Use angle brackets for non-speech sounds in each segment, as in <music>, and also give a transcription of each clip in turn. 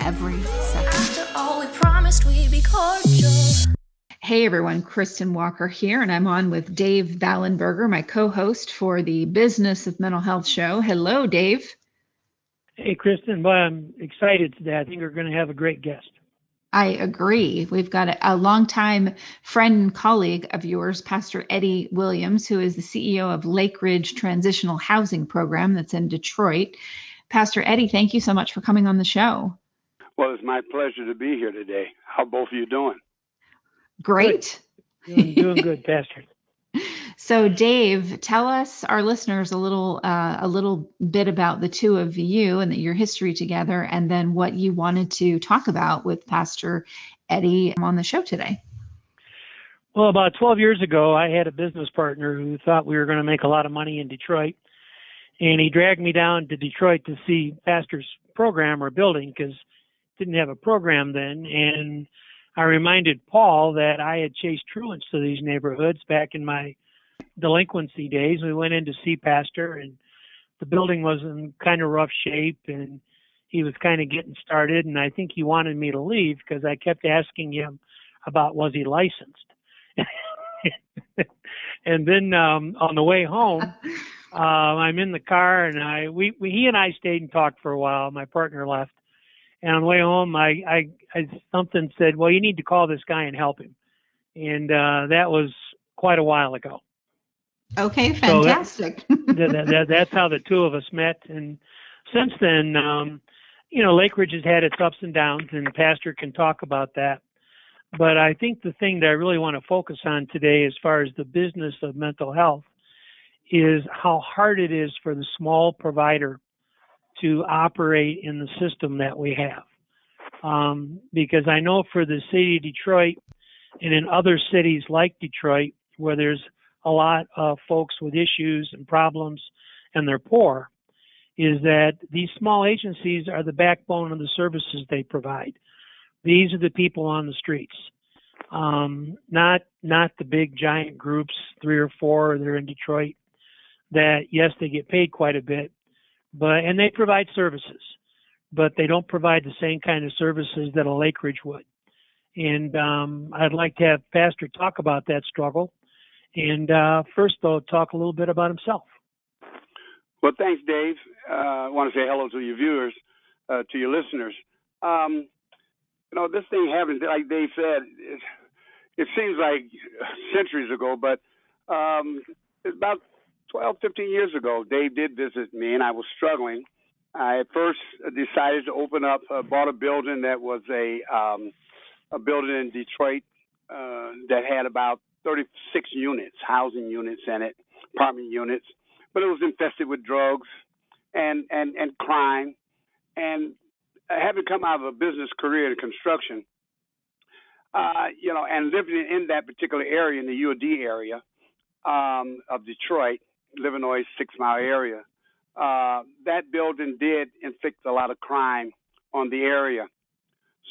every second. After all, we promised we'd be cordial. Hey everyone, Kristin Walker here, and I'm on with Dave Ballenberger, my co host for the Business of Mental Health show. Hello, Dave. Hey, Kristin. Well, I'm excited today. I think we're going to have a great guest. I agree. We've got a, a longtime friend and colleague of yours, Pastor Eddie Williams, who is the CEO of Lakeridge Transitional Housing Program that's in Detroit. Pastor Eddie, thank you so much for coming on the show. Well, it's my pleasure to be here today. How both of you doing? Great. Doing, doing good, Pastor. <laughs> So, Dave, tell us, our listeners, a little uh, a little bit about the two of you and your history together, and then what you wanted to talk about with Pastor Eddie on the show today. Well, about 12 years ago, I had a business partner who thought we were going to make a lot of money in Detroit, and he dragged me down to Detroit to see Pastor's program or building because didn't have a program then, and I reminded Paul that I had chased truants to these neighborhoods back in my delinquency days. We went in to see Pastor, and the building was in kind of rough shape, and he was kind of getting started. And I think he wanted me to leave because I kept asking him about was he licensed. <laughs> and then um, on the way home, <laughs> uh, I'm in the car, and I we, we he and I stayed and talked for a while. My partner left, and on the way home, I I, I something said, "Well, you need to call this guy and help him," and uh, that was quite a while ago. Okay, So that- fantastic. <laughs> that, that, that, that's how the two of us met. And since then, um, you know, Lakeridge has had its ups and downs, and the Pastor can talk about that. But I think the thing that I really want to focus on today, as far as the business of mental health, is how hard it is for the small provider to operate in the system that we have. Um, because I know for the city of Detroit and in other cities like Detroit, where there's a lot of folks with issues and problems and they're poor is that these small agencies are the backbone of the services they provide. These are the people on the streets, um, not not the big giant groups, three or four that are in Detroit. That yes, they get paid quite a bit, but and they provide services, but they don't provide the same kind of services that a Lakeridge would. And um, I'd like to have Pastor talk about that struggle and uh, first, though, talk a little bit about himself. Well, thanks, Dave. Uh, I want to say hello to your viewers, uh, to your listeners. Um, you know, this thing happened, like Dave said, it, it seems like centuries ago, but um, about 12, 15 years ago, Dave did visit me, and I was struggling. I first decided to open up, uh, bought a building that was a um, a building in Detroit uh, that had about 36 units, housing units in it, apartment units, but it was infested with drugs and and and crime. And having come out of a business career in construction, uh, you know, and living in that particular area, in the U of D area um, of Detroit, Livernois Six Mile area, uh, that building did inflict a lot of crime on the area.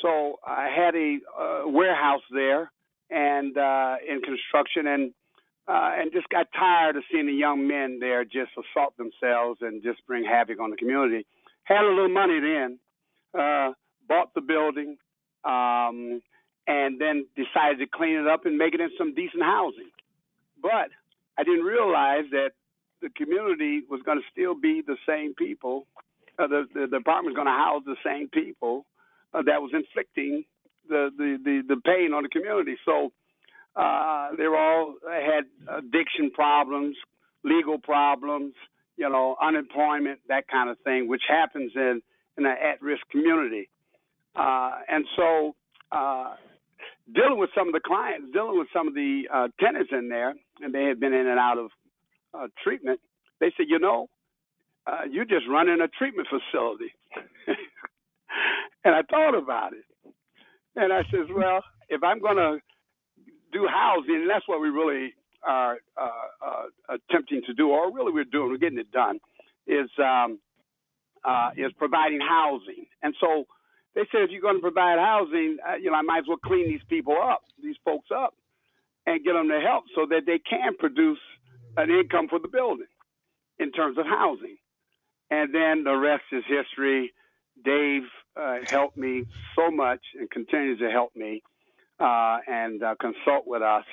So I had a uh, warehouse there and uh, in construction, and uh, and just got tired of seeing the young men there just assault themselves and just bring havoc on the community. Had a little money then, uh, bought the building, um, and then decided to clean it up and make it into some decent housing. But I didn't realize that the community was going to still be the same people. Uh, the, the, department was going to house the same people uh, that was inflicting the, the, the, the pain on the community. So uh, they were all had addiction problems, legal problems, you know, unemployment, that kind of thing, which happens in in an at-risk community. Uh, and so, uh, dealing with some of the clients, dealing with some of the uh, tenants in there, and they had been in and out of uh, treatment. They said, you know, uh, you're just running a treatment facility. <laughs> and I thought about it, and I says, well, if I'm going to do housing, and that's what we really are uh, uh, attempting to do, or really we're doing, we're getting it done, is um, uh, is providing housing. And so they said, if you're going to provide housing, uh, you know, I might as well clean these people up, these folks up, and get them to help so that they can produce an income for the building in terms of housing. And then the rest is history. Dave uh, helped me so much and continues to help me uh, and uh, consult with us.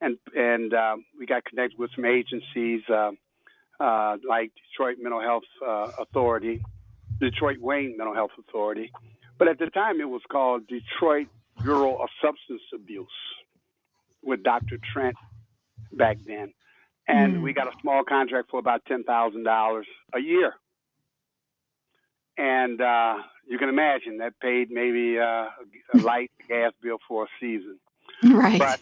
And and uh, we got connected with some agencies uh, uh, like Detroit Mental Health Authority, Detroit Wayne Mental Health Authority, but at the time it was called Detroit Bureau of Substance Abuse with Dr. Trent back then. And mm. we got a small contract for about ten thousand dollars a year. And uh, you can imagine that paid maybe uh, a light <laughs> gas bill for a season. Right. But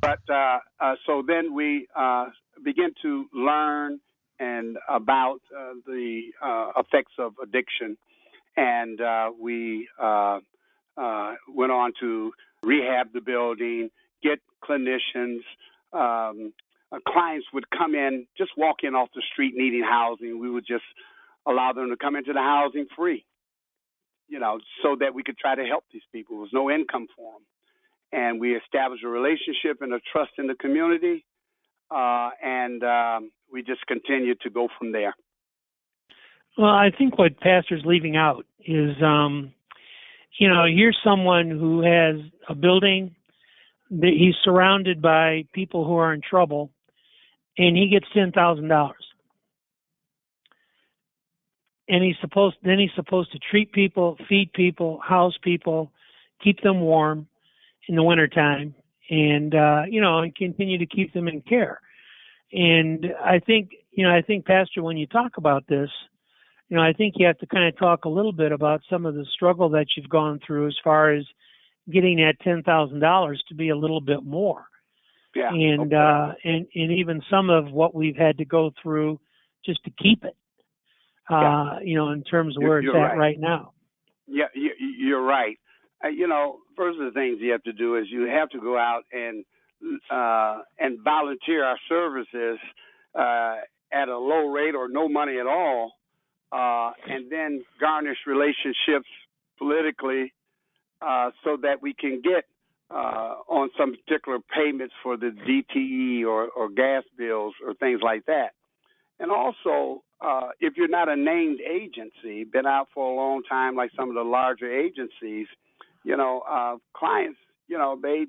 but uh, uh, so then we uh, begin to learn and about uh, the uh, effects of addiction, and uh, we went on to rehab the building, get clinicians. Um, clients would come in, just walk in off the street needing housing. We would just allow them to come into the housing free you know, so that we could try to help these people. There was no income for them. And we established a relationship and a trust in the community, uh, and um, we just continued to go from there. Well, I think what Pastor's leaving out is, um, you know, here's someone who has a building, That he's surrounded by people who are in trouble, and he gets $10,000 and he's supposed then he's supposed to treat people, feed people, house people, keep them warm in the wintertime and uh you know and continue to keep them in care. And I think you know I think pastor when you talk about this you know I think you have to kind of talk a little bit about some of the struggle that you've gone through as far as getting that $10,000 to be a little bit more. Yeah. And okay. uh and and even some of what we've had to go through just to keep it uh, you know, in terms of where you're, it's you're at right. right now. Yeah, you're right. Uh, you know, first of the things you have to do is you have to go out and uh, and volunteer our services uh, at a low rate or no money at all, uh, and then garnish relationships politically uh, so that we can get uh, on some particular payments for the DTE or, or gas bills or things like that. And also, uh, if you're not a named agency, been out for a long time, like some of the larger agencies, you know, uh, clients, you know, they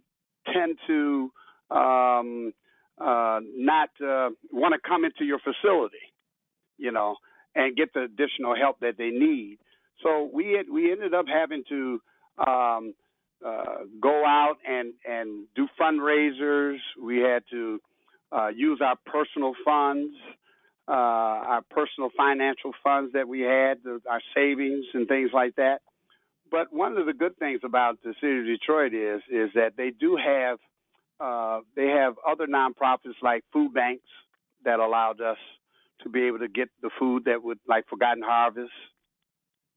tend to um, uh, not uh, want to come into your facility, you know, and get the additional help that they need. So we had, we ended up having to um, uh, go out and and do fundraisers. We had to uh, use our personal funds uh, our personal financial funds that we had, our savings and things like that. But one of the good things about the city of Detroit is is that they do have uh, they have other nonprofits like food banks that allowed us to be able to get the food that would like Forgotten Harvest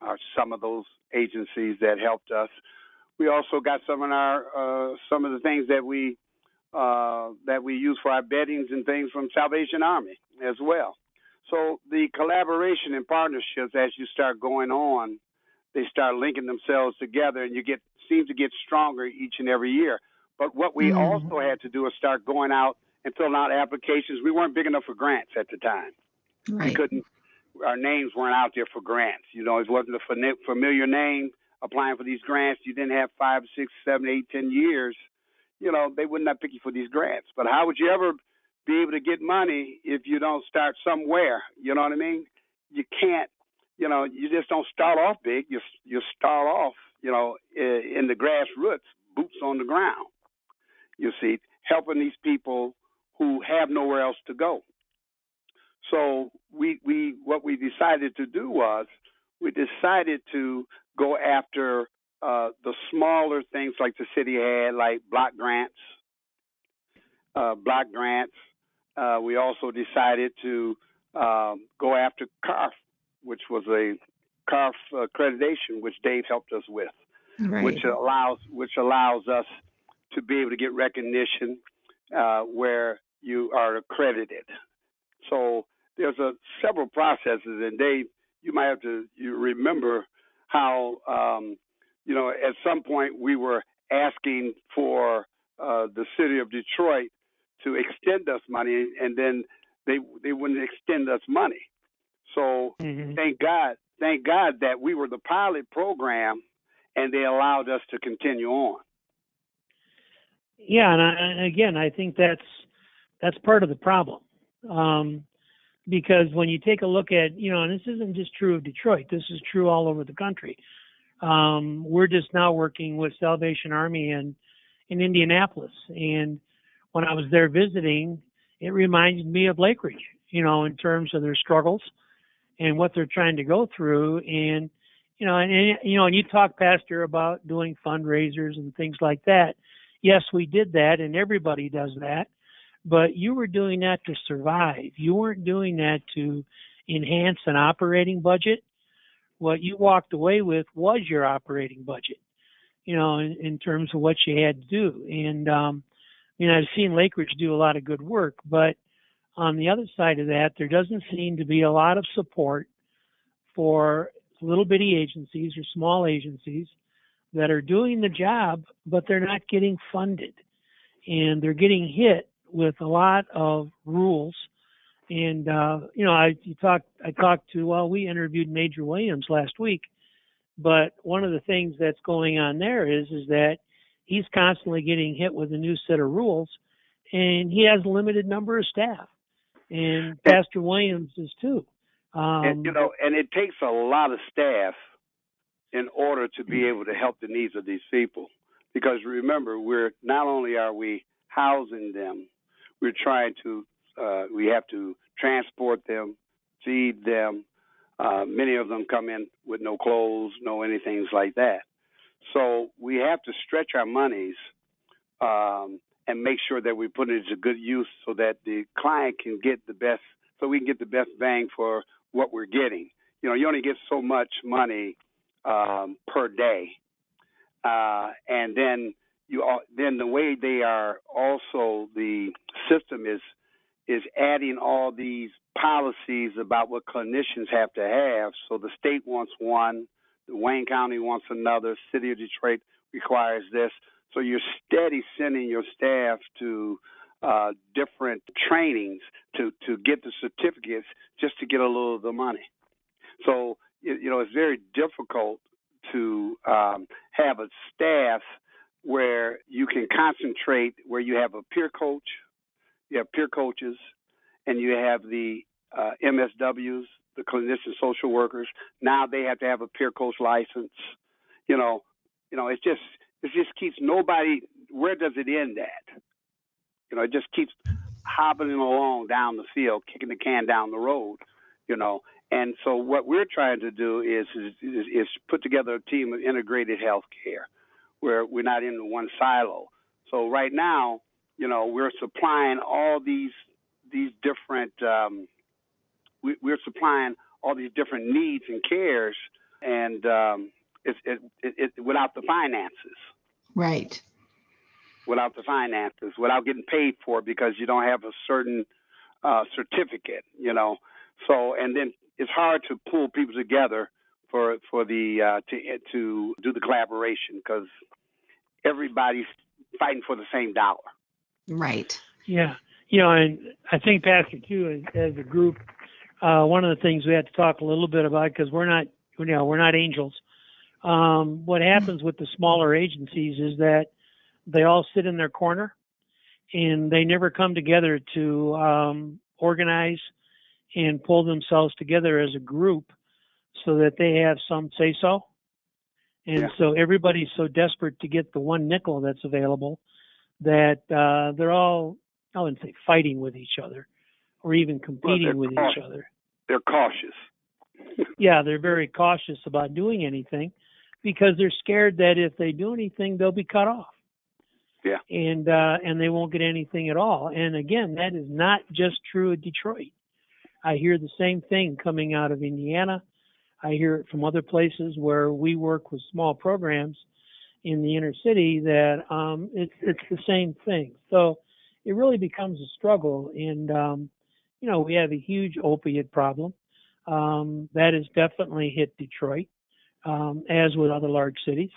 are some of those agencies that helped us. We also got some of our uh, some of the things that we uh, that we use for our beddings and things from Salvation Army as well. So the collaboration and partnerships, as you start going on, they start linking themselves together, and you get seem to get stronger each and every year. But what we mm-hmm. also had to do is start going out and filling out applications. We weren't big enough for grants at the time. Right. We couldn't. Our names weren't out there for grants. You know, it wasn't a familiar name applying for these grants. You didn't have five, six, seven, eight, ten years. You know, they would not pick you for these grants. But how would you ever be able to get money if you don't start somewhere? You know what I mean? You can't. You know, you just don't start off big. You you start off, you know, in the grassroots, boots on the ground. You see, helping these people who have nowhere else to go. So we we what we decided to do was we decided to go after uh, the smaller things like the city had, like block grants, uh, block grants. Uh, we also decided to um, go after CARF, which was a CARF accreditation, which Dave helped us with, right. which allows which allows us to be able to get recognition uh, where you are accredited. So there's a several processes, and Dave, you might have to you remember how um, you know at some point we were asking for uh, the city of Detroit to extend us money, and then they they wouldn't extend us money. So mm-hmm. thank God, thank God that we were the pilot program, and they allowed us to continue on. Yeah, and, I, and again, I think that's that's part of the problem. Um, because when you take a look at, you know, and this isn't just true of Detroit, this is true all over the country. Um, we're just now working with Salvation Army in, in Indianapolis. And when I was there visiting, it reminded me of Lakeridge, you know, in terms of their struggles and what they're trying to go through. And, you know, and, and you know, and you talk, Pastor, about doing fundraisers and things like that. Yes, we did that, and everybody does that but you were doing that to survive. You weren't doing that to enhance an operating budget. What you walked away with was your operating budget, you know, in, in terms of what you had to do. And, um, you know, I've seen Lakeridge do a lot of good work, but on the other side of that, there doesn't seem to be a lot of support for little bitty agencies or small agencies that are doing the job, but they're not getting funded. And they're getting hit with a lot of rules. And uh, you know, I you talked I talked to well, we interviewed Major Williams last week, but one of the things that's going on there is is that he's constantly getting hit with a new set of rules, and he has a limited number of staff, and Pastor Williams is too. Um, and you know, and it takes a lot of staff in order to be able to help the needs of these people. Because remember, we're not only are we housing them, we're trying to uh, we have to transport them, feed them. Uh, many of them come in with no clothes, no anything like that. So we have to stretch our monies um, and make sure that we put it to good use so that the client can get the best, so we can get the best bang for what we're getting. You know, you only get so much money um, per day, uh, and then you all, then the way they are also the system is is adding all these policies about what clinicians have to have. So the state wants one, Wayne County wants another, City of Detroit requires this. So you're steady sending your staff to uh, different trainings to to get the certificates just to get a little of the money. So you know it's very difficult to um, have a staff where you can concentrate, where you have a peer coach, you have peer coaches, and you have the uh, MSWs, the clinician social workers. Now they have to have a peer coach license. You know, you know, it just it just keeps nobody. Where does it end at? You know, it just keeps hobbling along down the field, kicking the can down the road. You know, and so what we're trying to do is is, is put together a team of integrated health care where we're not in one silo. So right now, you know, we're supplying all these these different um, we, are supplying all these different needs and cares, and um, it, it, it, it, without the finances. Right. Without the finances, without getting paid for it because you don't have a certain uh, certificate, you know. So, and then it's hard to pull people together for for the uh, to to do the collaboration because everybody's fighting for the same dollar. Right. Yeah. you know, and I think Pastor too, as, as a group, uh, one of the things we had to talk a little bit about because we're not, you know, we're not angels. Um, what happens with the smaller agencies is that they all sit in their corner, and they never come together to um, organize and pull themselves together as a group so that they have some say so. And Yeah. so everybody's so desperate to get the one nickel that's available that uh, they're all, I wouldn't say fighting with each other or even competing with caught- each other. They're cautious. <laughs> Yeah, they're very cautious about doing anything because they're scared that if they do anything, they'll be cut off. Yeah. And uh, and they won't get anything at all. And again, that is not just true of Detroit. I hear the same thing coming out of Indiana. I hear it from other places where we work with small programs in the inner city that um, it's it's the same thing. So it really becomes a struggle. And um, you know, we have a huge opiate problem um, that has definitely hit Detroit, um, as with other large cities.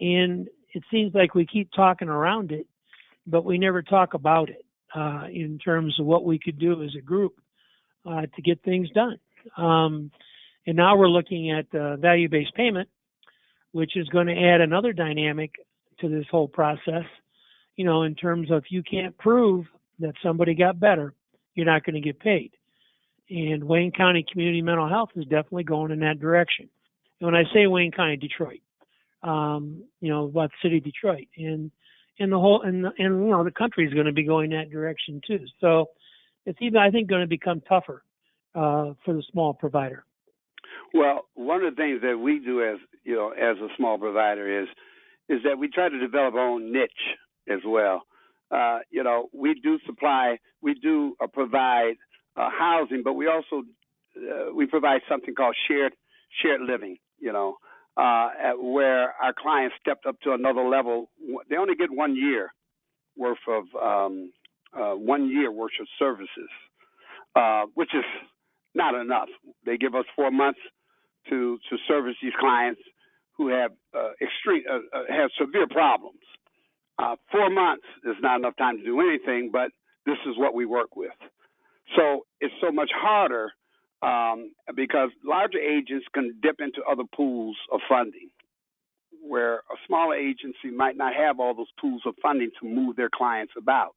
And it seems like we keep talking around it, but we never talk about it uh, in terms of what we could do as a group uh, to get things done. Um, and now we're looking at uh, value-based payment, which is going to add another dynamic to this whole process. You know, in terms of you can't prove that somebody got better, you're not going to get paid. And Wayne County Community Mental Health is definitely going in that direction. And when I say Wayne County, Detroit, um, you know, about the city of Detroit, and and the whole and and you know the country is going to be going that direction too. So it's even I think going to become tougher uh, for the small provider. Well, one of the things that we do as you know as a small provider is is that we try to develop our own niche as well. Uh, you know, we do supply, we do uh, provide uh, housing, but we also uh, we provide something called shared shared living. You know, uh, where our clients stepped up to another level. They only get one year worth of um, uh, one year worth of services, which is not enough. They give us four months to to service these clients who have uh, extreme uh, uh, have severe problems. Uh, four months is not enough time to do anything, but this is what we work with. So it's so much harder um, because larger agents can dip into other pools of funding, where a smaller agency might not have all those pools of funding to move their clients about.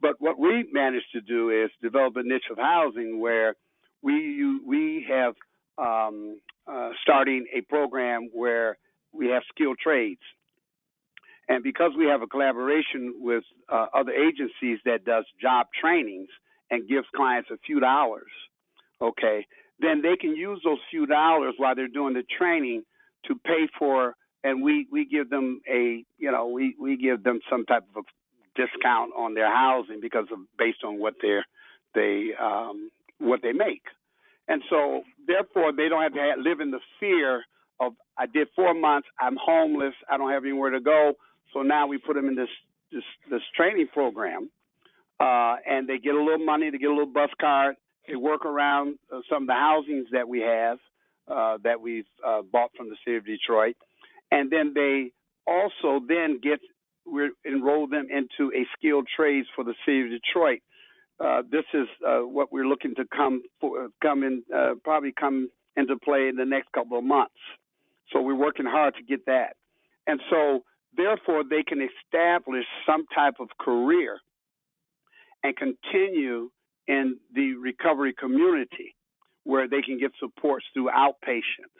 But what we managed to do is develop a niche of housing where we we have um, uh, starting a program where we have skilled trades. And because we have a collaboration with uh, other agencies that does job trainings and gives clients a few dollars, okay, then they can use those few dollars while they're doing the training to pay for, and we, we give them a, you know, we, we give them some type of a discount on their housing because of based on what they're, they, um, what they make. And so, therefore, they don't have to have, live in the fear of I did four months, I'm homeless, I don't have anywhere to go. So now we put them in this this, this training program, uh, and they get a little money, they get a little bus card, they work around uh, some of the housings that we have uh, that we've uh, bought from the city of Detroit, and then they also then get we enroll them into a skilled trades for the city of Detroit uh, this is uh, what we're looking to come for, come in uh, probably come into play in the next couple of months. So we're working hard to get that, and so therefore they can establish some type of career and continue in the recovery community where they can get supports through outpatient.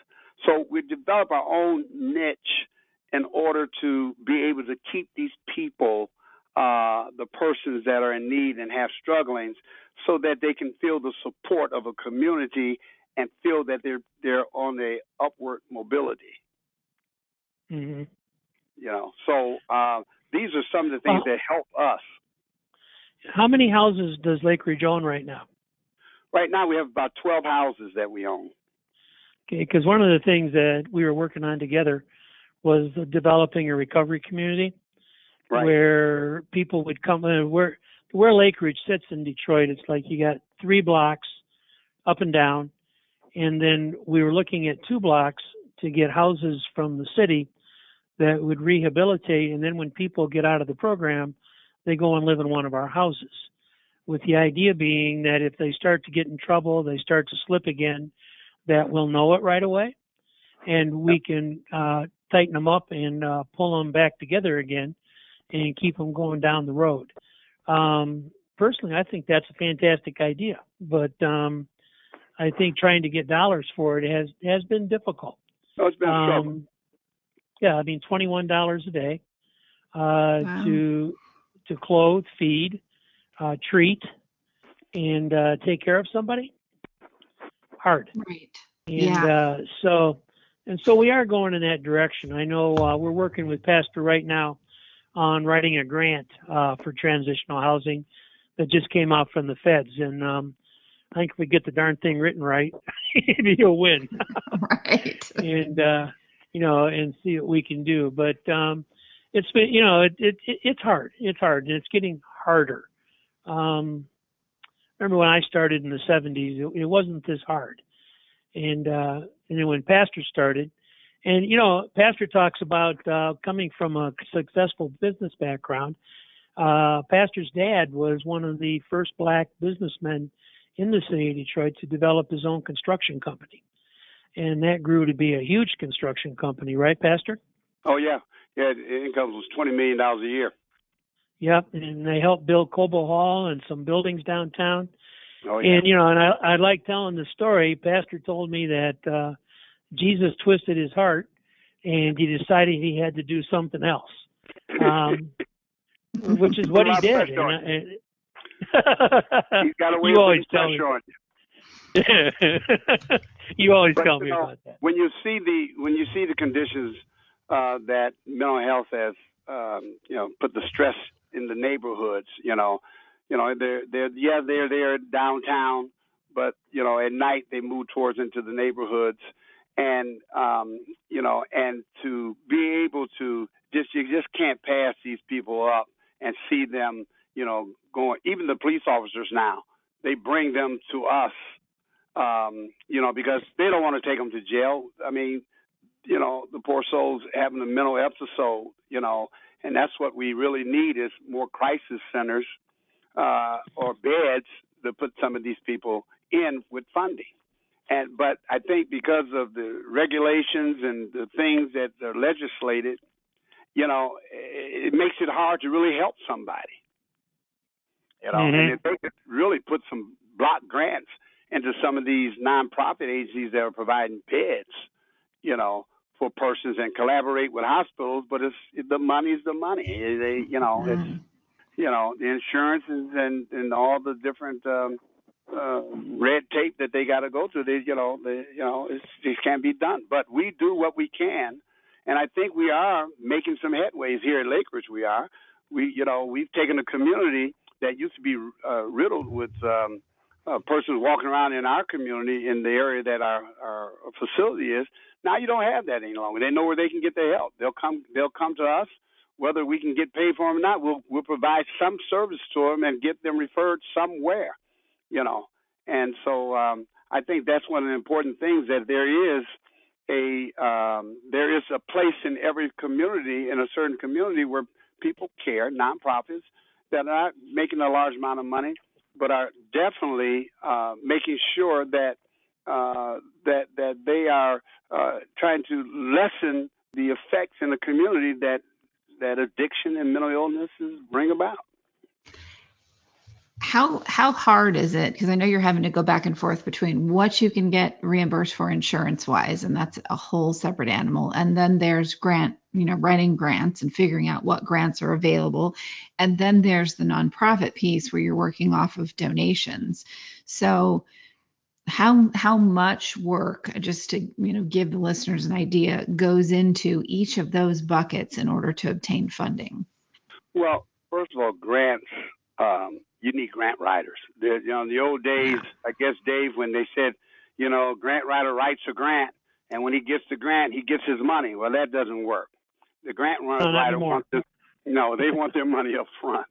So we develop our own niche in order to be able to keep these people uh, the persons that are in need and have strugglings so that they can feel the support of a community and feel that they're they're on a upward mobility Mm-hmm. you know so uh, these are some of the things Well- that help us How many houses does Lakeridge own right now? right now we have about 12 houses that we own Okay, because one of the things that we were working on together was developing a recovery community right. where people would come uh, where where Lakeridge sits in Detroit. It's like you got three blocks up and down, and then we were looking at two blocks to get houses from the city that would rehabilitate, and then when people get out of the program, they go and live in one of our houses. with the idea being that if they start to get in trouble, they start to slip again, that we'll know it right away, and we can uh, tighten them up and uh, pull them back together again, and keep them going down the road. Um, personally, I think that's a fantastic idea, but um, I think trying to get dollars for it has has been difficult. Oh, it's been a struggle. Um, yeah, I mean twenty one dollars a day uh, Wow. to to clothe, feed, uh, treat, and uh, take care of somebody. Hard. Right. And Yeah. uh, so and so we are going in that direction. I know uh, we're working with Pastor right now on writing a grant uh, for transitional housing that just came out from the feds, and um, I think if we get the darn thing written right, <laughs> maybe you'll win. <laughs> Right. and uh, you know, and see what we can do. But um, it's been, you know, it, it, it it's hard. It's hard, and it's getting harder. Um, remember when I started in the '70s, it, it wasn't this hard. And uh, and then when Pastor started, and you know, Pastor talks about uh, coming from a successful business background. Uh, Pastor's dad was one of the first black businessmen in the city of Detroit to develop his own construction company and that grew to be a huge construction company, right, Pastor? Oh yeah, yeah. Income was twenty million dollars a year. Yep, and they helped build Cobo Hall and some buildings downtown. Oh yeah. And you know, and I, I like telling the story. Pastor told me that uh, Jesus twisted his heart, and he decided he had to do something else, um, <laughs> which is what he Put a lot of did. And, and He's got a way <laughs> you always tell me. on you. <laughs> you always But, tell you me know, about that. when you see the when you see the conditions uh, that mental health has, um, you know, put the stress in the neighborhoods. You know, you know, they're they're yeah they're there downtown, but you know at night they move towards into the neighborhoods, and um, you know, and to be able to just you just can't pass these people up and see them, you know, going. Even the police officers now, they bring them to us um, you know, because they don't want to take them to jail. I mean, you know, the poor souls having a mental episode, you know, and that's what we really need is more crisis centers uh, or beds to put some of these people in with funding. And but I think because of the regulations and the things that are legislated, you know, it, it makes it hard to really help somebody. You know, Mhm. and if they could really put some block grants into some of these nonprofit agencies that are providing beds, you know, for persons and collaborate with hospitals, but it's the money's the money. They, you know, it's Mm. you know the insurances and and all the different um, uh, red tape that they got to go through. They, you know, they, you know, it can't be done. But we do what we can, and I think we are making some headways here at Lakeridge. We are. We, you know, we've taken a community that used to be uh, riddled with um, uh, persons walking around in our community in the area that our, our facility is. Now you don't have that any longer. They know where they can get their help. They'll come. They'll come to us, whether we can get paid for them or not. We'll we'll provide some service to them and get them referred somewhere, you know. And so um, I think that's one of the important things that there is a um, there is a place in every community in a certain community where people care, nonprofits that are not making a large amount of money, but are definitely uh, making sure that uh, that that they are uh, trying to lessen the effects in the community that that addiction and mental illnesses bring about. How how hard is it? Because I know you're having to go back and forth between what you can get reimbursed for insurance wise, and that's a whole separate animal. And then there's grant, you know, writing grants and figuring out what grants are available. And then there's the nonprofit piece where you're working off of donations. So how how much work, just to you know give the listeners an idea, goes into each of those buckets in order to obtain funding? Well, first of all, grants. Um, you need grant writers. The, you know, in the old days, I guess Dave, when they said, you know, grant writer writes a grant, and when he gets the grant, he gets his money. Well, that doesn't work. The grant writer anymore. wants this. No, they want their money up front.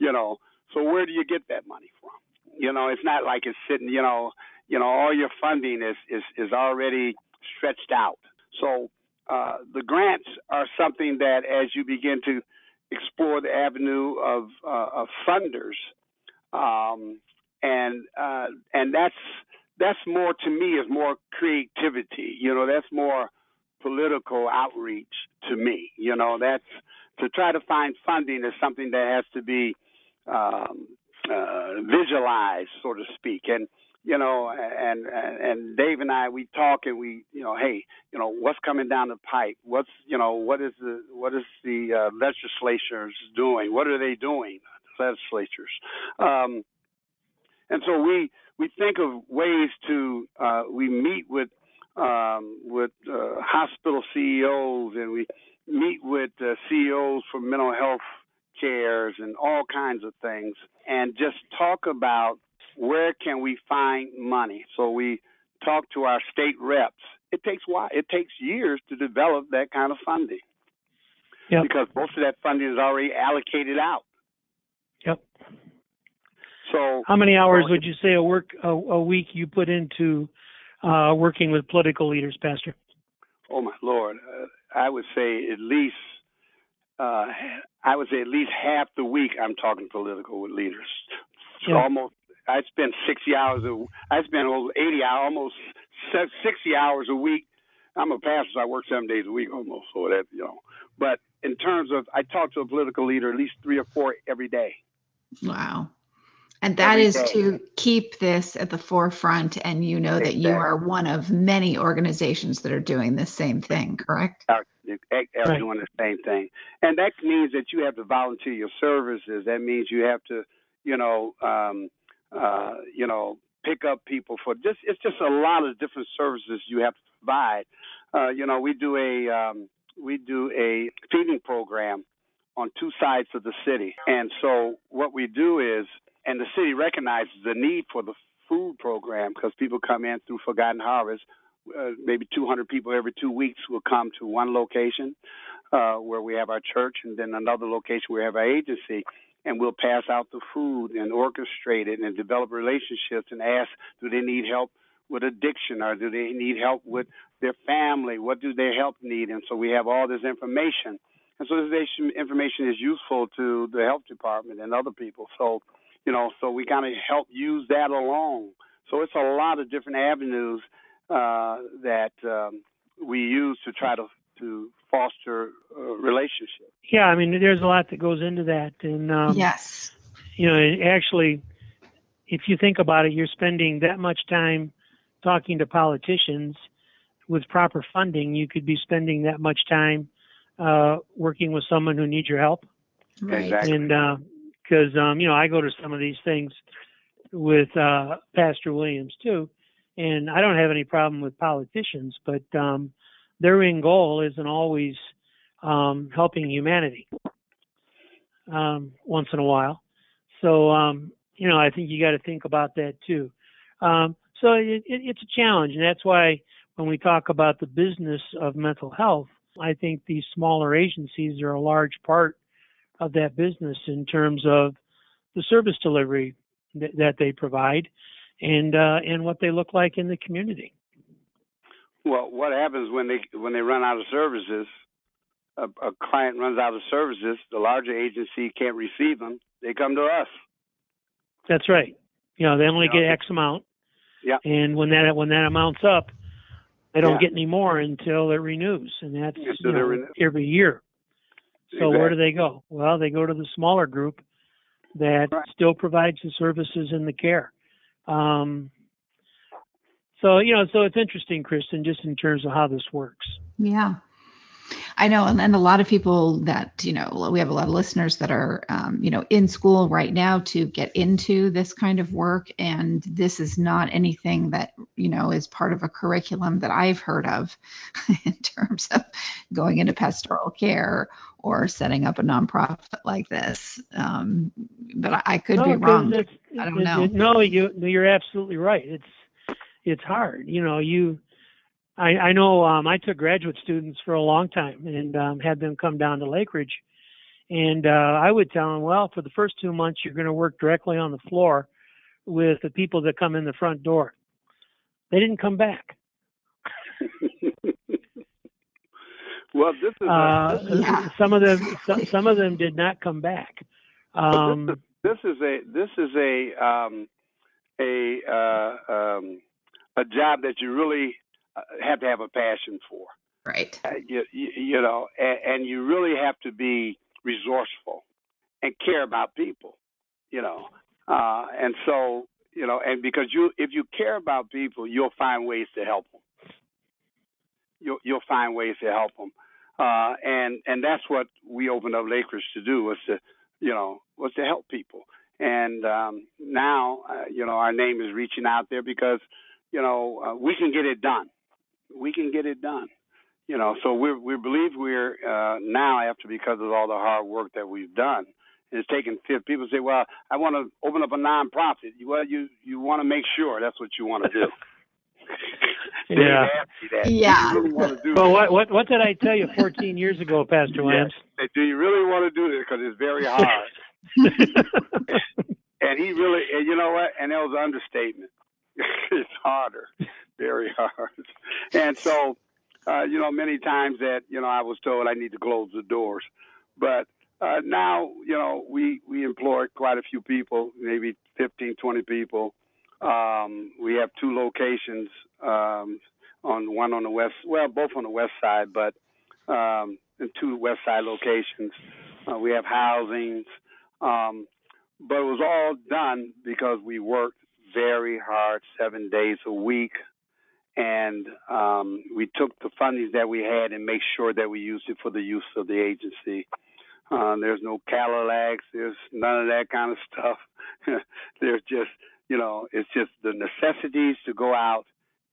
You know, so where do you get that money from? You know, it's not like it's sitting. You know, you know, all your funding is is is already stretched out. So uh, the grants are something that, as you begin to explore the avenue of uh, of funders, um, and uh, and that's that's more to me is more creativity. You know, that's more political outreach to me. You know, that's to try to find funding is something that has to be um, uh, visualized, so to speak, and you know, and, and Dave and I we talk and we you know, hey, you know, what's coming down the pipe? What's you know, what is the what is the uh, legislatures doing? What are they doing? Legislatures, um, and so we we think of ways to uh, we meet with um, with uh, hospital CEOs and we meet with uh, CEOs for mental health cares and all kinds of things and just talk about where can we find money. So we talk to our state reps. It takes why it takes years to develop that kind of funding. Yep. Because most of that funding is already allocated out. Yep. So How many hours would you say a work a, a week you put into uh, working with political leaders, Pastor? Oh my lord, uh, I would say at least uh, I would say at least half the week I'm talking political with leaders. Yeah. Almost, I spend 60 hours. A, I spend almost 80 hours, almost se- 60 hours a week. I'm a pastor, so I work seven days a week almost. So that you know, but in terms of, I talk to a political leader at least three or four every day. Wow. And that Every is day. to keep this at the forefront. And you know that you are one of many organizations that are doing the same thing, correct? are, are Right. doing the same thing. And that means that you have to volunteer your services. That means you have to, you know, um, uh, you know, pick up people for just. It's just a lot of different services you have to provide. Uh, you know, we do a um, we do a feeding program on two sides of the city, and so what we do is, and the city recognizes the need for the food program because people come in through Forgotten Harvest uh, maybe 200 people every two weeks will come to one location uh, where we have our church, and then another location where we have our agency, and we'll pass out the food and orchestrate it and develop relationships and ask, do they need help with addiction or do they need help with their family? What do their help need? And so we have all this information. And so this information is useful to the health department and other people. So, you know, so we kind of help use that along. So it's a lot of different avenues uh, that um, we use to try to to foster uh, relationships. Yeah, I mean, there's a lot that goes into that, and um, yes. you know, it actually, if you think about it, you're spending that much time talking to politicians with proper funding. You could be spending that much time uh, working with someone who needs your help. Right. Exactly. And because um, you know, I go to some of these things with uh, Pastor Williams too, and I don't have any problem with politicians, but um, their end goal isn't always um, helping humanity. Um, once in a while, so um, you know, I think you got to think about that too. Um, so it, it, it's a challenge, and that's why when we talk about the business of mental health, I think these smaller agencies are a large part of that business in terms of the service delivery that, that they provide and uh, and what they look like in the community. Well, what happens when they when they run out of services? A, a client runs out of services. The larger agency can't receive them. They come to us. That's right. You know, they only Yeah. get X amount. Yeah. And when that when that amount's up, they don't Yeah. get any more until it renews, and that's you know, renew. every year. So where do they go? Well, they go to the smaller group that Right. still provides the services and the care. Um, so you know, so it's interesting, Kristin, just in terms of how this works. Yeah. I know, and, and a lot of people that you know, we have a lot of listeners that are, um, you know, in school right now to get into this kind of work, and this is not anything that you know is part of a curriculum that I've heard of <laughs> in terms of going into pastoral care or setting up a nonprofit like this. Um, but I, I could be wrong. I don't it- know. it- no, you you're absolutely right. It's it's hard. You know, you I I know um I took graduate students for a long time and um had them come down to Lakeridge. And uh I would tell them, well, for the first 2 months you're going to work directly on the floor with the people that come in the front door. They didn't come back. <laughs> well, this is Uh, Yeah. some of them some, some of them did not come back. Um this <laughs> this is a this is a um, a uh, um, a job that you really have to have a passion for. Right. Uh, you, you, you know, and, and you really have to be resourceful and care about people. You know, uh, and so you know, and because you if you care about people, you'll find ways to help them. You'll you'll find ways to help them. Uh, and and that's what we opened up Lakeridge to do was to, you know, was to help people. And um, now, uh, you know, our name is reaching out there because, you know, uh, we can get it done. We can get it done. You know, so we we believe we're uh, now after because of all the hard work that we've done. It's taken people say, well, I want to open up a nonprofit. Well, you you want to make sure that's what you want to do. <laughs> yeah. Yeah. Really well, what, what what did I tell you 14 years ago, Pastor Lance? Yes. Do you really want to do this? Because it's very hard. <laughs> and he really, and you know what? And that was an understatement. <laughs> it's harder, very <laughs> hard. And so, uh, you know, many times that you know I was told I need to close the doors, but uh, now you know we we employ quite a few people, maybe 15, 20 people um, we have two locations, um, on one on the west, well, both on the west side, but um, in two west side locations. Uh, we have housings, um, but it was all done because we worked very hard, seven days a week, and um, we took the fundings that we had and make sure that we used it for the use of the agency. Uh, there's no Cadillacs, there's none of that kind of stuff. <laughs> there's just you know, it's just the necessities to go out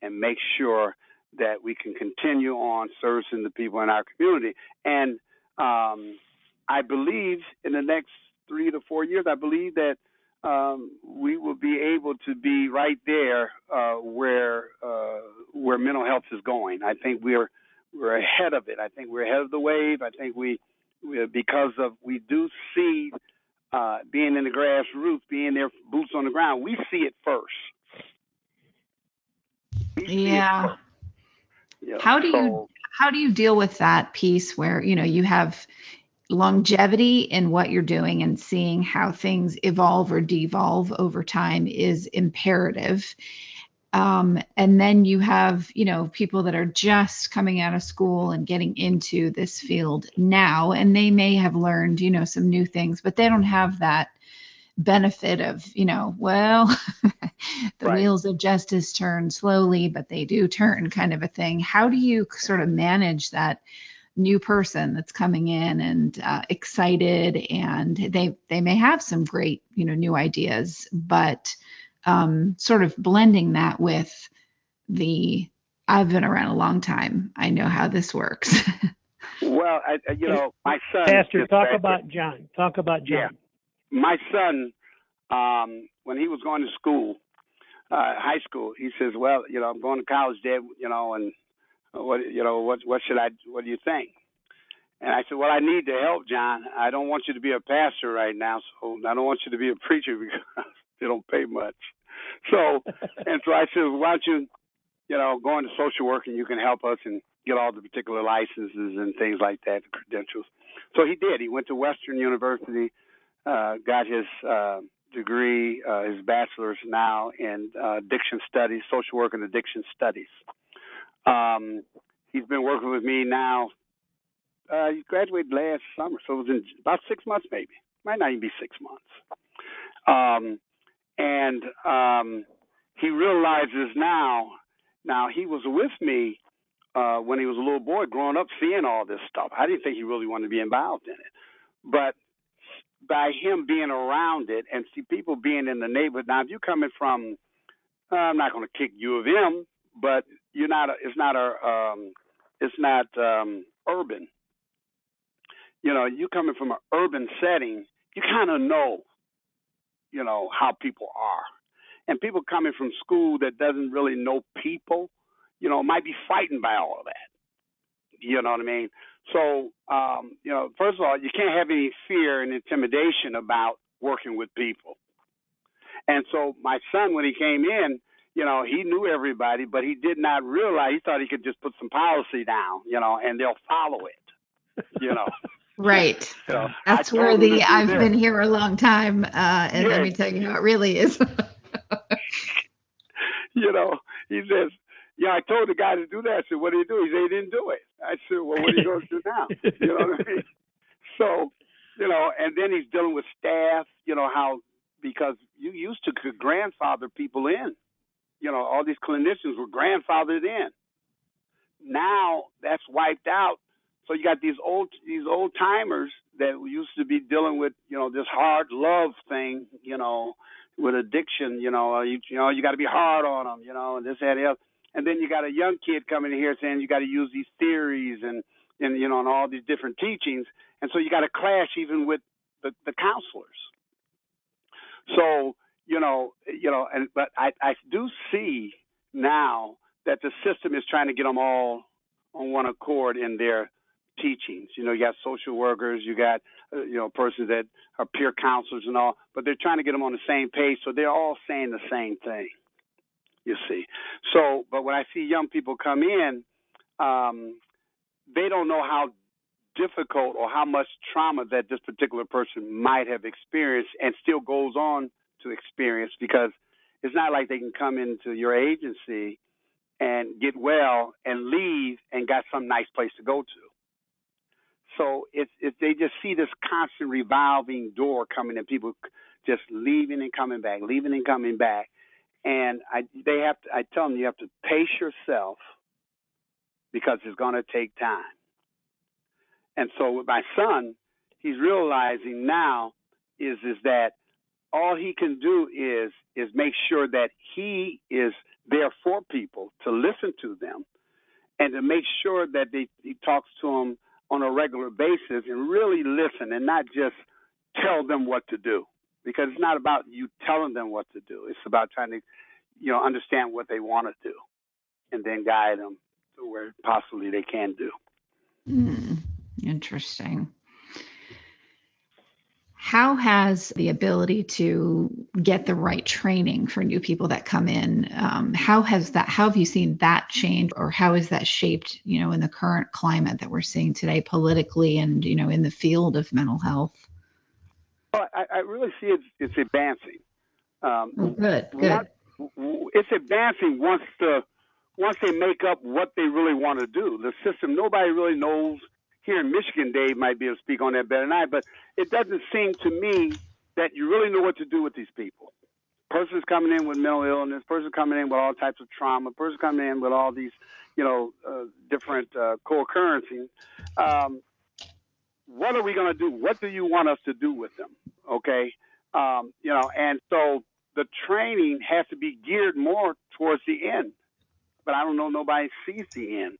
and make sure that we can continue on servicing the people in our community. And um, I believe in the next three to four years, I believe that um, we will be able to be right there uh, where where mental health is going. I think we're we're ahead of it. I think we're ahead of the wave. I think we, we because of we do see uh, being in the grassroots, being there, boots on the ground, we see it first. yeah. It yeah. How do so, you how do you deal with that piece where you know you have longevity in what you're doing and seeing how things evolve or devolve over time is imperative um, and then you have, you know, people that are just coming out of school and getting into this field now, and they may have learned, you know, some new things, but they don't have that benefit of, you know, well, <laughs> the right. wheels of justice turn slowly, but they do turn kind of a thing. How do you sort of manage that? new person that's coming in and uh, excited and they they may have some great you know new ideas but um, sort of blending that with the I've been around a long time. I know how this works. <laughs> well, I, you know, my son. Pastor, talk about John. Talk about John. Yeah. My son, um, when he was going to school, uh, high school, he says, "Well, you know, I'm going to college, Dad. You know, and what, you know, what, what should I? What do you think?" And I said, "Well, I need to help, John. I don't want you to be a pastor right now, so I don't want you to be a preacher <laughs> because they don't pay much." <laughs> so and so I said, why don't you, you know, go into social work and you can help us and get all the particular licenses and things like that, the credentials. So he did. He went to Western University, uh, got his uh, degree, uh, his bachelor's now in uh, addiction studies, social work and addiction studies. Um, he's been working with me now. Uh, he graduated last summer, so it was in about six months, maybe. Might not even be six months. Um, and um, he realizes now. Now he was with me uh, when he was a little boy, growing up, seeing all this stuff. I didn't think he really wanted to be involved in it, but by him being around it and see people being in the neighborhood. Now, if you're coming from, uh, I'm not going to kick U of M, but you're not. A, it's not a. Um, it's not um, urban. You know, you coming from an urban setting, you kind of know you know how people are, and people coming from school that doesn't really know people, you know, might be frightened by all of that. You know what I mean? So, um, you know, first of all, you can't have any fear and intimidation about working with people. And so, my son, when he came in, you know, he knew everybody, but he did not realize he thought he could just put some policy down, you know, and they'll follow it, you know. <laughs> Right. Know, That's where the I've this. been here a long time, uh, and let me tell you how it really is. <laughs> you know, he says, yeah, I told the guy to do that. I said, what do you do? He said, he didn't do it. I said, well, what are you going to do now? You know what I mean? <laughs> So, you know, and then he's dealing with staff, you know, how, because you used to grandfather people in. You know, all these clinicians were grandfathered in. Now that's wiped out. So you got these old these old timers that used to be dealing with, you know, this hard love thing, you know, with addiction, you know, uh, you, you know, you got to be hard on them, you know, and this that, and other. And then you got a young kid coming in here saying you got to use these theories and and you know and all these different teachings, and so you got to clash even with the, the counselors. So you know, you know, and but I I do see now that the system is trying to get them all on one accord in their teachings. You know, you got social workers, you got uh, you know persons that are peer counselors and all, but they're trying to get them on the same page, so they're all saying the same thing. You see, so but when I see young people come in, um, they don't know how difficult or how much trauma that this particular person might have experienced and still goes on to experience because it's not like they can come into your agency and get well and leave and got some nice place to go to. So it's they just see this constant revolving door coming and people just leaving and coming back, leaving and coming back. And I they have to I tell them you have to pace yourself because it's going to take time. And so with my son, he's realizing now is is that all he can do is is make sure that he is there for people to listen to them and to make sure that they, he talks to them on a regular basis and really listen and not just tell them what to do. Because it's not about you telling them what to do. It's about trying to you know understand what they want to do and then guide them to where possibly they can do. Hmm, interesting. How has the ability to get the right training for new people that come in? Um, how has that? How have you seen that change, or how is that shaped? You know, in the current climate that we're seeing today, politically, and you know, in the field of mental health. Well, I, I really see it, it's advancing. Um, Oh, good, good. It's advancing once the once they make up what they really want to do. The system, nobody really knows. Here in Michigan, Dave might be able to speak on that better than I, but it doesn't seem to me that you really know what to do with these people. Person's coming in with mental illness, person coming in with all types of trauma, person coming in with all these, you know, uh, different uh, co-occurrences. Um, what are we going to do? What do you want us to do with them? Okay, um, you know, and so the training has to be geared more towards the end. But I don't know nobody sees the end.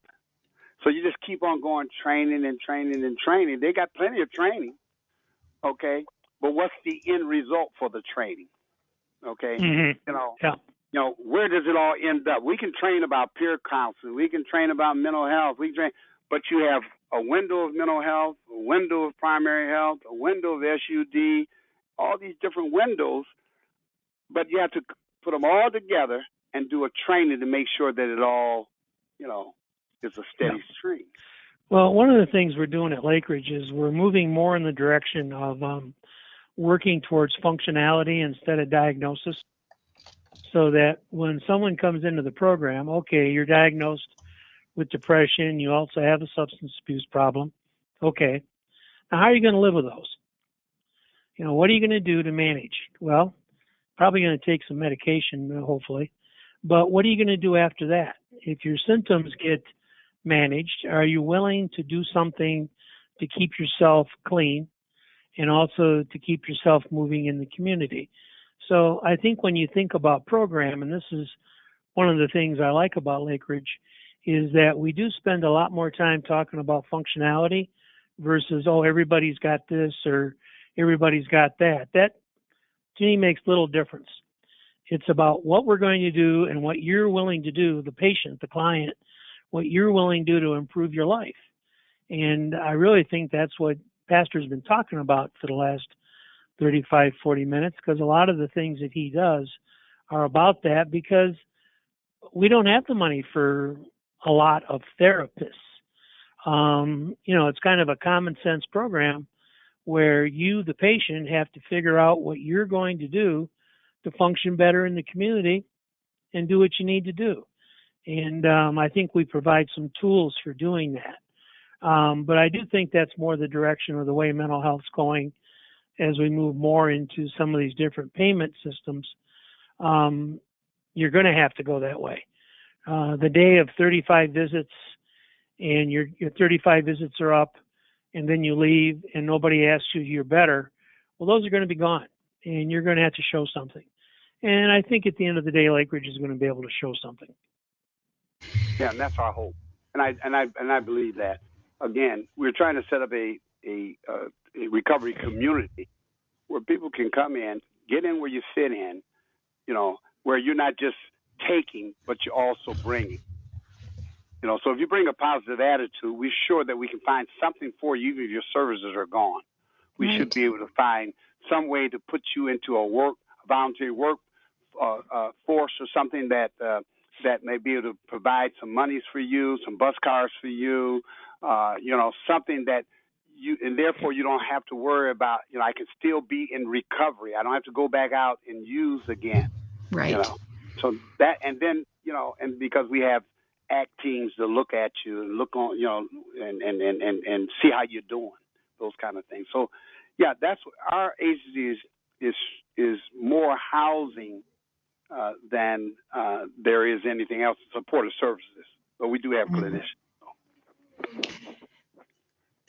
So you just keep on going training and training and training. They got plenty of training. Okay. But what's the end result for the training? Okay. Mhm. You know, Yeah. you know, where does it all end up? We can train about peer counseling. We can train about mental health. We train, but you have a window of mental health, a window of primary health, a window of SUD, all these different windows. But you have to put them all together and do a training to make sure that it all, you know, is a steady stream. Well, one of the things we're doing at Lakeridge is we're moving more in the direction of um, working towards functionality instead of diagnosis. So that when someone comes into the program, okay, you're diagnosed with depression, you also have a substance abuse problem. Okay. Now, how are you going to live with those? You know, what are you going to do to manage? Well, probably going to take some medication, hopefully. But what are you going to do after that? If your symptoms get managed, are you willing to do something to keep yourself clean and also to keep yourself moving in the community? So I think when you think about program, and this is one of the things I like about Lakeridge, is that we do spend a lot more time talking about functionality versus, oh, everybody's got this or everybody's got that. That to me makes little difference. It's about what we're going to do and what you're willing to do, the patient, the client, what you're willing to do to improve your life. And I really think that's what Pastor's been talking about for the last 35, 40 minutes, because a lot of the things that he does are about that because we don't have the money for a lot of therapists. Um, you know, it's kind of a common sense program where you, the patient, have to figure out what you're going to do to function better in the community and do what you need to do. And um, I think we provide some tools for doing that. Um, but I do think that's more the direction of the way mental health's going as we move more into some of these different payment systems. Um, you're going to have to go that way. Uh, the day of 35 visits and your, your 35 visits are up and then you leave and nobody asks you you're better, well, those are going to be gone and you're going to have to show something. And I think at the end of the day, Lakeridge is going to be able to show something. Yeah, and that's our hope. And I and I and I believe that. Again, we're trying to set up a a, uh, a recovery community where people can come in, get in where you fit in, you know, where you're not just taking, but you're also bringing. You know, so if you bring a positive attitude, we're sure that we can find something for you, even if your services are gone. We right. should be able to find some way to put you into a work, a voluntary work uh, uh, force or something that uh, that may be able to provide some monies for you, some bus cars for you, uh, you know, something that you and therefore you don't have to worry about. You know, I can still be in recovery. I don't have to go back out and use again. Right. You know, so that and then you know, and because we have ACT teams to look at you and look on, you know, and and and and, and see how you're doing, those kind of things. So, yeah, that's our agency is is is more housing uh, than uh, there is anything else. Supportive services, but we do have mm-hmm. clinicians.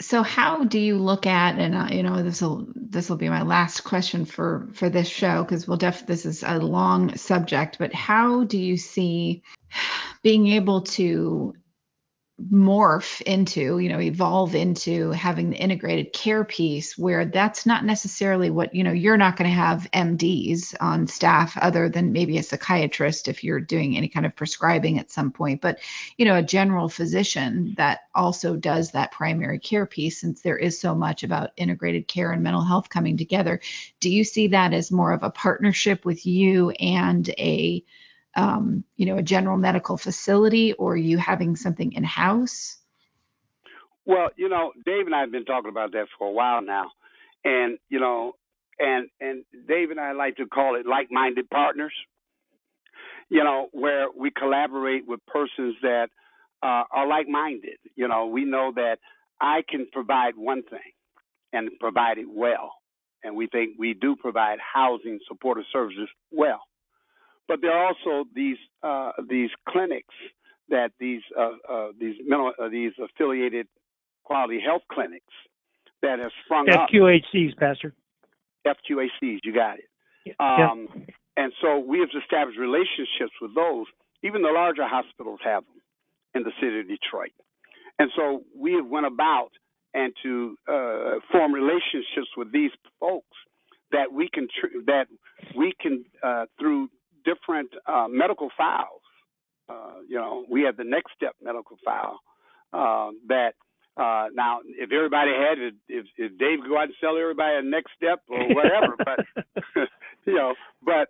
So how do you look at and uh, you know this will this will be my last question for for this show because we'll def this is a long subject but how do you see being able to morph into, you know, evolve into having the integrated care piece where that's not necessarily what, you know, you're not going to have MDs on staff other than maybe a psychiatrist if you're doing any kind of prescribing at some point, but, you know, a general physician that also does that primary care piece since there is so much about integrated care and mental health coming together. Do you see that as more of a partnership with you and a um, you know, a general medical facility, or are you having something in house? Well, you know, Dave and I have been talking about that for a while now, and you know, and and Dave and I like to call it like-minded partners. You know, where we collaborate with persons that uh, are like-minded. You know, we know that I can provide one thing and provide it well, and we think we do provide housing supportive services well. But there are also these uh, these clinics that these uh, uh, these mental uh, these affiliated quality health clinics that have sprung up. FQHCs, Pastor. FQHCs, you got it. Yeah. Um, yeah. And so we have established relationships with those. Even the larger hospitals have them in the city of Detroit. And so we have went about and to uh, form relationships with these folks that we can tr- that we can uh, through different uh, medical files. Uh, you know, we have the next step medical file uh, that uh, now, if everybody had it, if, if Dave could go out and sell everybody a next step or whatever, <laughs> but <laughs> you know, but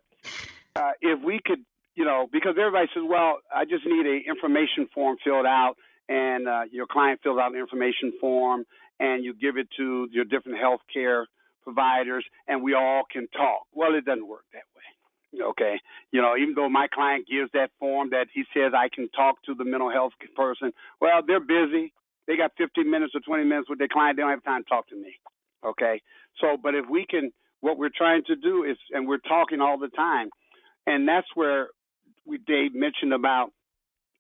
uh, if we could, you know, because everybody says, well, I just need a information form filled out, and uh, your client fills out an information form, and you give it to your different healthcare providers, and we all can talk. Well, it doesn't work that way. Okay, you know, even though my client gives that form that he says I can talk to the mental health person, well, they're busy. They got 15 minutes or 20 minutes with their client. They don't have time to talk to me. Okay, so but if we can, what we're trying to do is, and we're talking all the time, and that's where we Dave mentioned about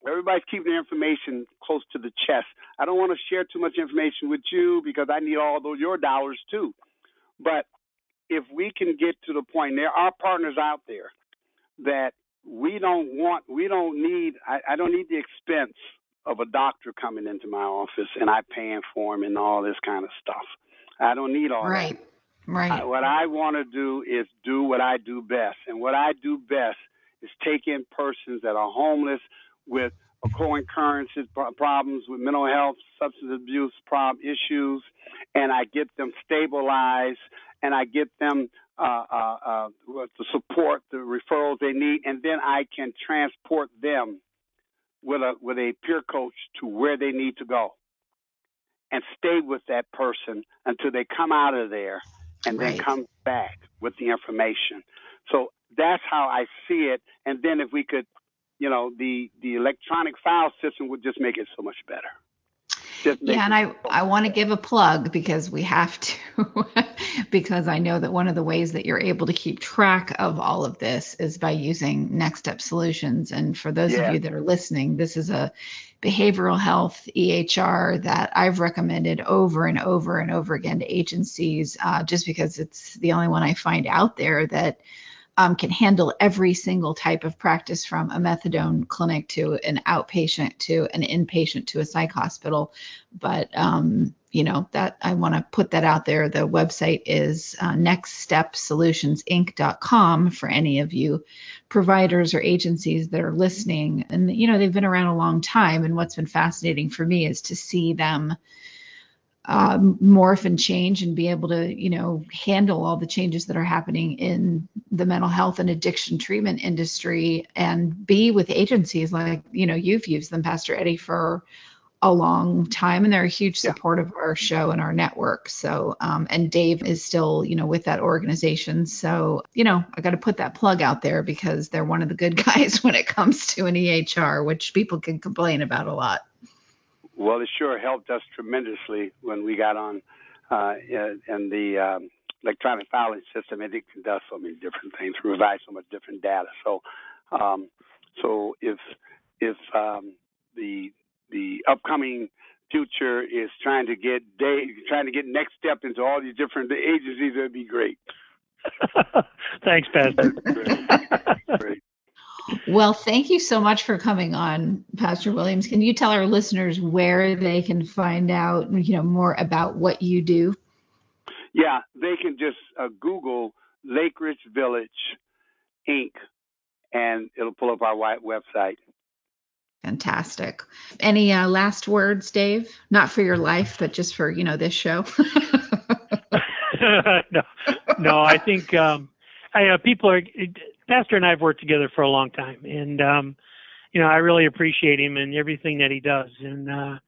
everybody's keeping their information close to the chest. I don't want to share too much information with you because I need all those your dollars too. But if we can get to the point, there are partners out there that we don't want, we don't need, I, I don't need the expense of a doctor coming into my office and I paying for him and all this kind of stuff. I don't need all right. that. Right. I, what I want to do is do what I do best. And what I do best is take in persons that are homeless with co-occurrences, problems with mental health, substance abuse problem issues, and I get them stabilized and I get them uh, uh, uh, the support, the referrals they need, and then I can transport them with a with a peer coach to where they need to go. and stay with that person until they come out of there and Right. then come back with the information. So that's how I see it. And then if we could, you know, the the electronic file system would just make it so much better. Make Yeah, and I, I want to give a plug because we have to, <laughs> because I know that one of the ways that you're able to keep track of all of this is by using Next Step Solutions. And for those Yeah. of you that are listening, this is a behavioral health EHR that I've recommended over and over and over again to agencies, uh, just because it's the only one I find out there that um, can handle every single type of practice from a methadone clinic to an outpatient to an inpatient to a psych hospital. But, um, you know, that I want to put that out there. The website is uh, nextstepsolutionsinc.com for any of you providers or agencies that are listening. And, you know, they've been around a long time. And what's been fascinating for me is to see them um, morph and change and be able to, you know, handle all the changes that are happening in the mental health and addiction treatment industry and be with agencies like, you know, you've used them, Pastor Eddie, for a long time and they're a huge support of our show and our network. So, um, and Dave is still, you know, with that organization. So, you know, I got to put that plug out there because they're one of the good <laughs> guys when it comes to an EHR, which people can complain about a lot. Well, it sure helped us tremendously when we got on uh, in in the um, electronic filing system, and it can do so many different things, provide so much different data. So, um, so if if um, the the upcoming future is trying to get day, trying to get next step into all these different agencies, that'd be great. <laughs> Thanks, Pastor. Great. great. Well, thank you so much for coming on, Pastor Williams. Can you tell our listeners where they can find out, you know, more about what you do? Yeah, they can just uh, Google Lakeridge Village Inc. and it'll pull up our white website. Fantastic. Any uh, last words, Dave? Not for your life, but just for you know this show. <laughs> <laughs> no, no, I think um, I, uh, people are. Pastor and I have worked together for a long time, and um, you know I really appreciate him and everything that he does, and uh,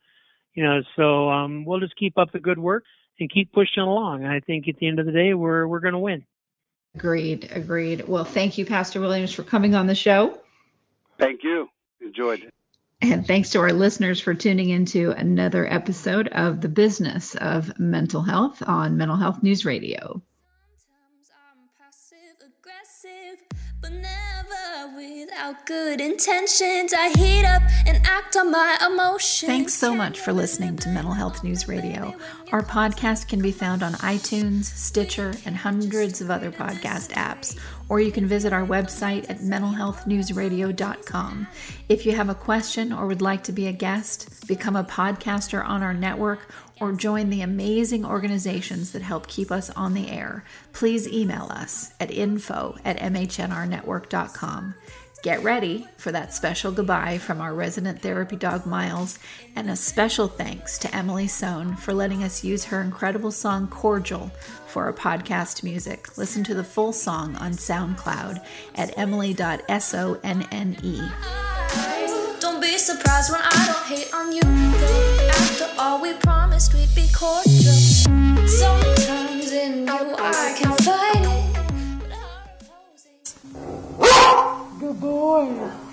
you know so um, we'll just keep up the good work and keep pushing along. I think at the end of the day, we're we're going to win. agreed. Agreed. Well, thank you, Pastor Williams, for coming on the show. Thank you. Enjoyed it. And thanks to our listeners for tuning into another episode of The Business of Mental Health on Mental Health News Radio. Good intentions. I heat up and act on my emotions. Thanks so much for listening to Mental Health News Radio. Our podcast can be found on iTunes, Stitcher, and hundreds of other podcast apps, or you can visit our website at mentalhealthnewsradio.com. If you have a question or would like to be a guest, become a podcaster on our network, or join the amazing organizations that help keep us on the air, please email us at info at mhnrnetwork.com. Get ready for that special goodbye from our resident therapy dog Miles, and a special thanks to Emily Sohn for letting us use her incredible song Cordial for our podcast music. Listen to the full song on SoundCloud at emily.sonne. Don't be surprised when I don't hate on you. After all, we promised we'd be cordial. Sometimes in you I can fight it. but I oppose it. Good boy.